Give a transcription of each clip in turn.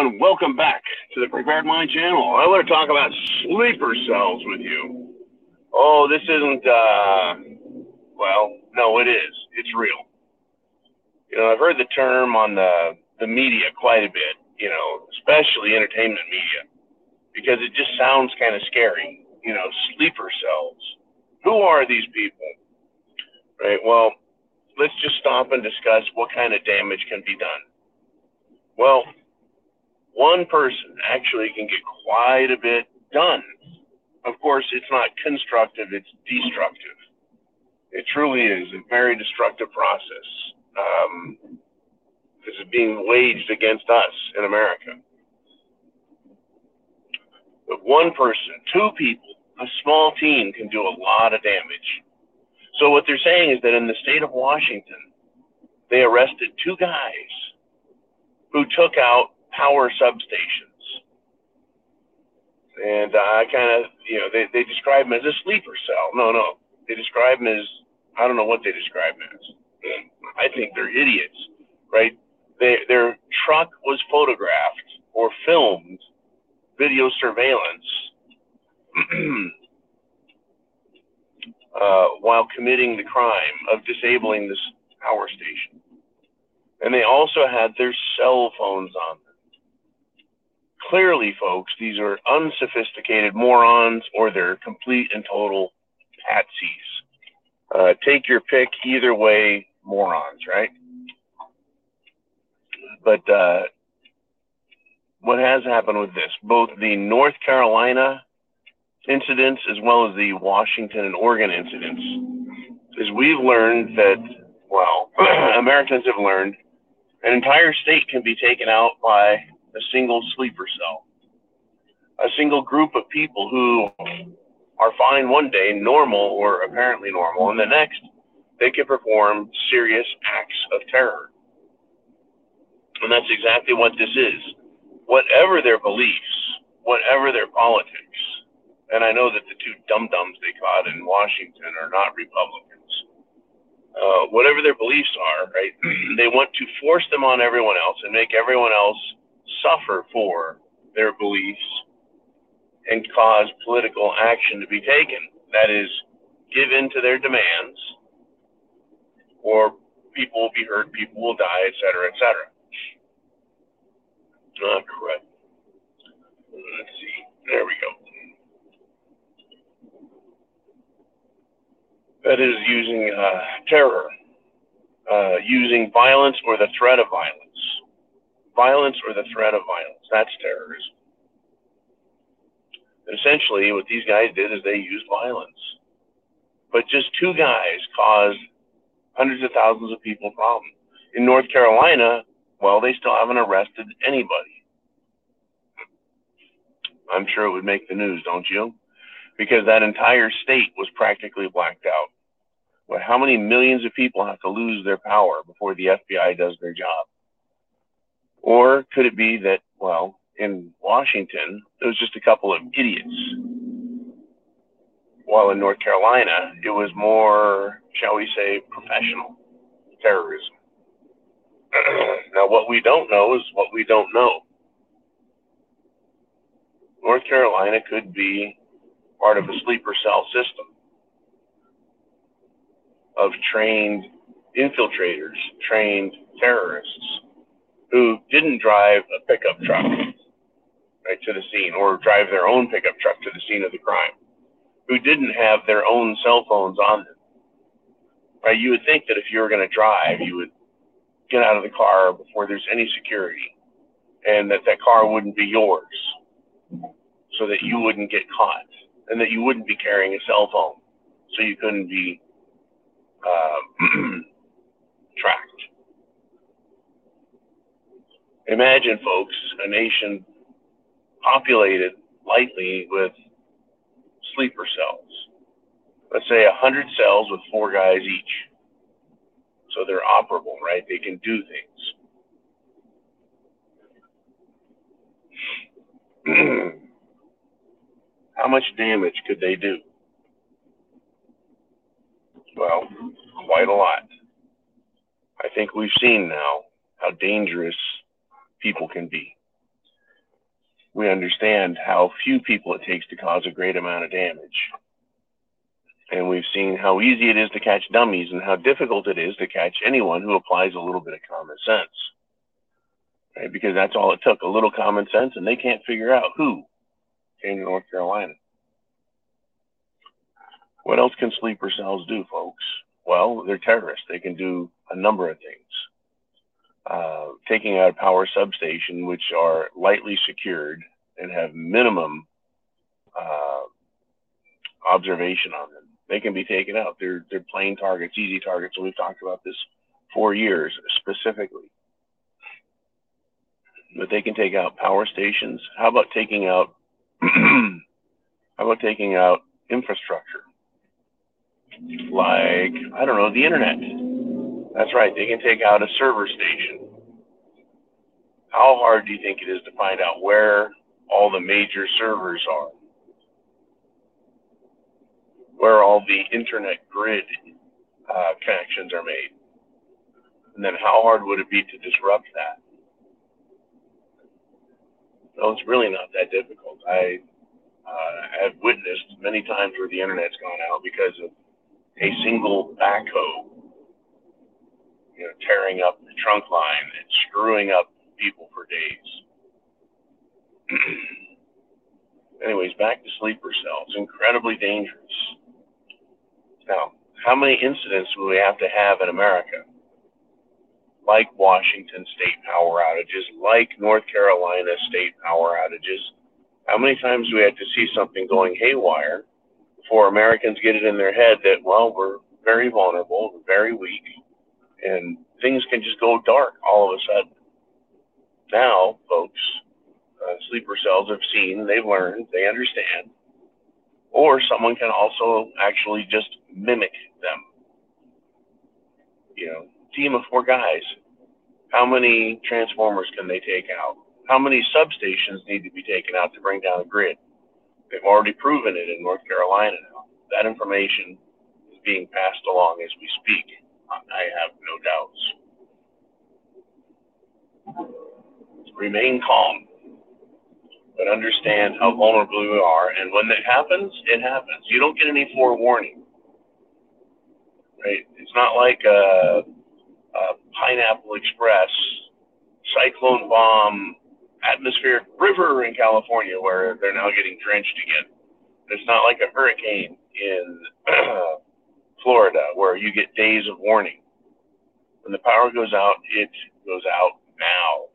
Everyone, welcome back to the Prepared Mind channel. I want to talk about sleeper cells with you. Oh, this isn't, uh, well, no, it is. It's real. You know, I've heard the term on the, the media quite a bit, you know, especially entertainment media, because it just sounds kind of scary. You know, sleeper cells. Who are these people? Right? Well, let's just stop and discuss what kind of damage can be done. Well, one person actually can get quite a bit done. Of course, it's not constructive, it's destructive. It truly is a very destructive process. Um, this is being waged against us in America. But one person, two people, a small team can do a lot of damage. So what they're saying is that in the state of Washington, they arrested two guys who took out power substations. And I kind of, you know, they, they describe them as a sleeper cell. No, no. They describe them as, I don't know what they describe them as. I think they're idiots, right? They, their truck was photographed or filmed video surveillance uh, while committing the crime of disabling this power station. And they also had their cell phones on clearly, folks, these are unsophisticated morons or they're complete and total patsies. Uh, take your pick either way, morons, right? But uh, what has happened with this, both the North Carolina incidents as well as the Washington and Oregon incidents, is we've learned that, well, Americans have learned an entire state can be taken out by a single sleeper cell, a single group of people who are fine one day, normal or apparently normal, and the next they can perform serious acts of terror. And that's exactly what this is. Whatever their beliefs, whatever their politics, and I know that the two dum dums they caught in Washington are not Republicans. Uh, whatever their beliefs are, right? they want to force them on everyone else and make everyone else suffer for their beliefs and cause political action to be taken. That is, give in to their demands, or people will be hurt, people will die, etc., etc. Not correct. Let's see. There we go. That is using uh, terror, uh, using violence or the threat of violence violence or the threat of violence. That's terrorism. essentially, what these guys did is they used violence. But just two guys caused hundreds of thousands of people problems. In North Carolina, well, they still haven't arrested anybody. I'm sure it would make the news, don't you? Because that entire state was practically blacked out. Well, how many millions of people have to lose their power before the FBI does their job? Or could it be that, well, in Washington, it was just a couple of idiots? While in North Carolina, it was more, shall we say, professional terrorism. now, what we don't know is what we don't know. North Carolina could be part of a sleeper cell system of trained infiltrators, trained terrorists who didn't drive a pickup truck right to the scene or drive their own pickup truck to the scene of the crime, who didn't have their own cell phones on them. Right? You would think that if you were going to drive, you would get out of the car before there's any security, and that that car wouldn't be yours, so that you wouldn't get caught, and that you wouldn't be carrying a cell phone, so you couldn't be uh, Imagine, folks, a nation populated lightly with sleeper cells. Let's say 100 cells with four guys each. So they're operable, right? They can do things. How much damage could they do? Well, quite a lot. I think we've seen now how dangerous people can be. We understand how few people it takes to cause a great amount of damage. And we've seen how easy it is to catch dummies and how difficult it is to catch anyone who applies a little bit of common sense. Right? Because that's all it took a little common sense, and they can't figure out who came to North Carolina. What else can sleeper cells do, folks? Well, they're terrorists. They can do a number of things. Uh, taking out a power substation, which are lightly secured and have minimum uh, observation on them. They can be taken out. They're they're plain targets, easy targets. We've talked about this for years specifically. But they can take out power stations. How about taking out? how about taking out infrastructure? like, I don't know, the internet. That's right, they can take out a server station. How hard do you think it is to find out where all the major servers are? Where all the internet grid uh, connections are made? And then how hard would it be to disrupt that? No, it's really not that difficult. I uh, have witnessed many times where the internet's gone out because of a single backhoe, you know, tearing up the trunk line and screwing up people for days. Anyways, back to sleeper cells. Incredibly dangerous. Now, how many incidents will we have to have in America? Like Washington state power outages, like North Carolina state power outages. How many times do we have to see something going haywire before Americans get it in their head that, well, we're very vulnerable, very weak, and things can just go dark all of a sudden. Now, folks, uh, sleeper cells have seen, they've learned, they understand, or someone can also actually just mimic them. You know, team of four guys. How many transformers can they take out? How many substations need to be taken out to bring down a grid? They've already proven it in North Carolina now. That information is being passed along as we speak. I have no doubts. Remain calm, but understand how vulnerable you are. And when that happens, it happens. You don't get any forewarning. Right? It's not like a, a Pineapple Express cyclone bomb atmospheric river in California where they're now getting drenched again. It's not like a hurricane in Florida where you get days of warning. When the power goes out, it goes out now.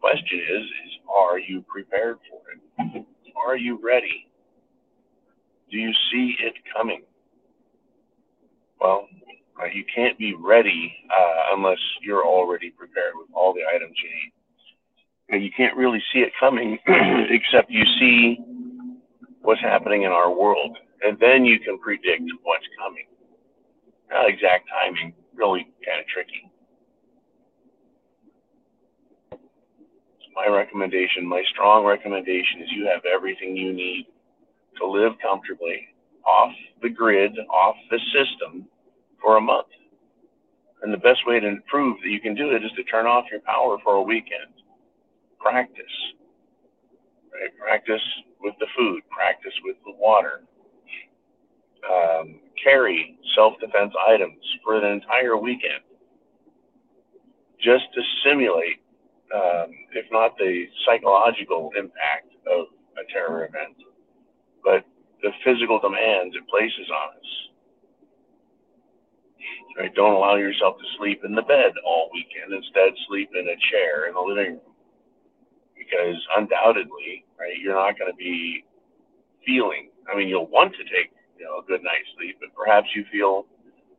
Question is, is are you prepared for it? Are you ready? Do you see it coming? Well, uh, you can't be ready uh, unless you're already prepared with all the items you need And you can't really see it coming except you see what's happening in our world. And then you can predict what's coming. Now, exact timing, really kind of tricky. My recommendation, my strong recommendation is you have everything you need to live comfortably off the grid, off the system for a month. And the best way to prove that you can do it is to turn off your power for a weekend practice. Right? Practice with the food, practice with the water. Um, carry self defense items for an entire weekend just to simulate, um, if not the psychological impact of a terror event, but the physical demands it places on us. Right? Don't allow yourself to sleep in the bed all weekend. Instead, sleep in a chair in the living room because undoubtedly, right, you're not going to be feeling. I mean, you'll want to take you know a good night's sleep, but perhaps you feel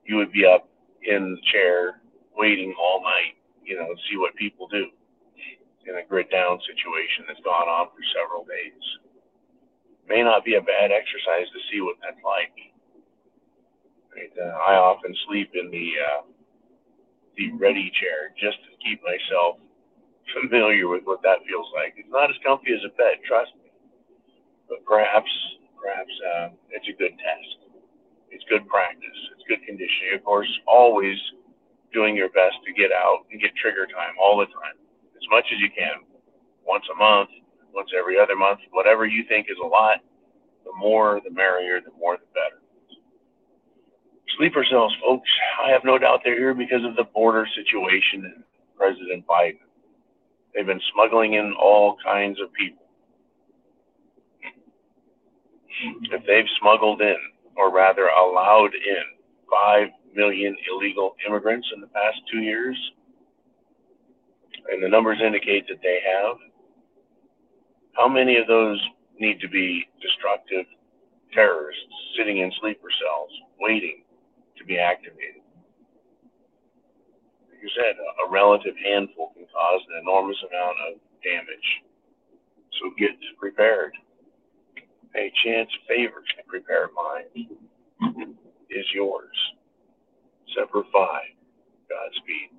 you would be up in the chair waiting all night, you know, see what people do. in a grid down situation that's gone on for several days. May not be a bad exercise to see what that's like. Right? Uh, I often sleep in the uh, the ready chair just to keep myself familiar with what that feels like. It's not as comfy as a bed, trust me, but perhaps perhaps uh, it's a good test. It's good practice. It's good conditioning. Of course, always doing your best to get out and get trigger time all the time, as much as you can, once a month, once every other month, whatever you think is a lot. The more, the merrier. The more, the better. Sleeper cells, folks. I have no doubt they're here because of the border situation and President Biden. They've been smuggling in all kinds of people. If they've smuggled in, or rather allowed in, 5 million illegal immigrants in the past two years, and the numbers indicate that they have, how many of those need to be destructive terrorists sitting in sleeper cells waiting to be activated? Like you said, a relative handful can cause an enormous amount of damage. So get prepared. A chance favors the prepare mind is yours. Semper Fi, Godspeed.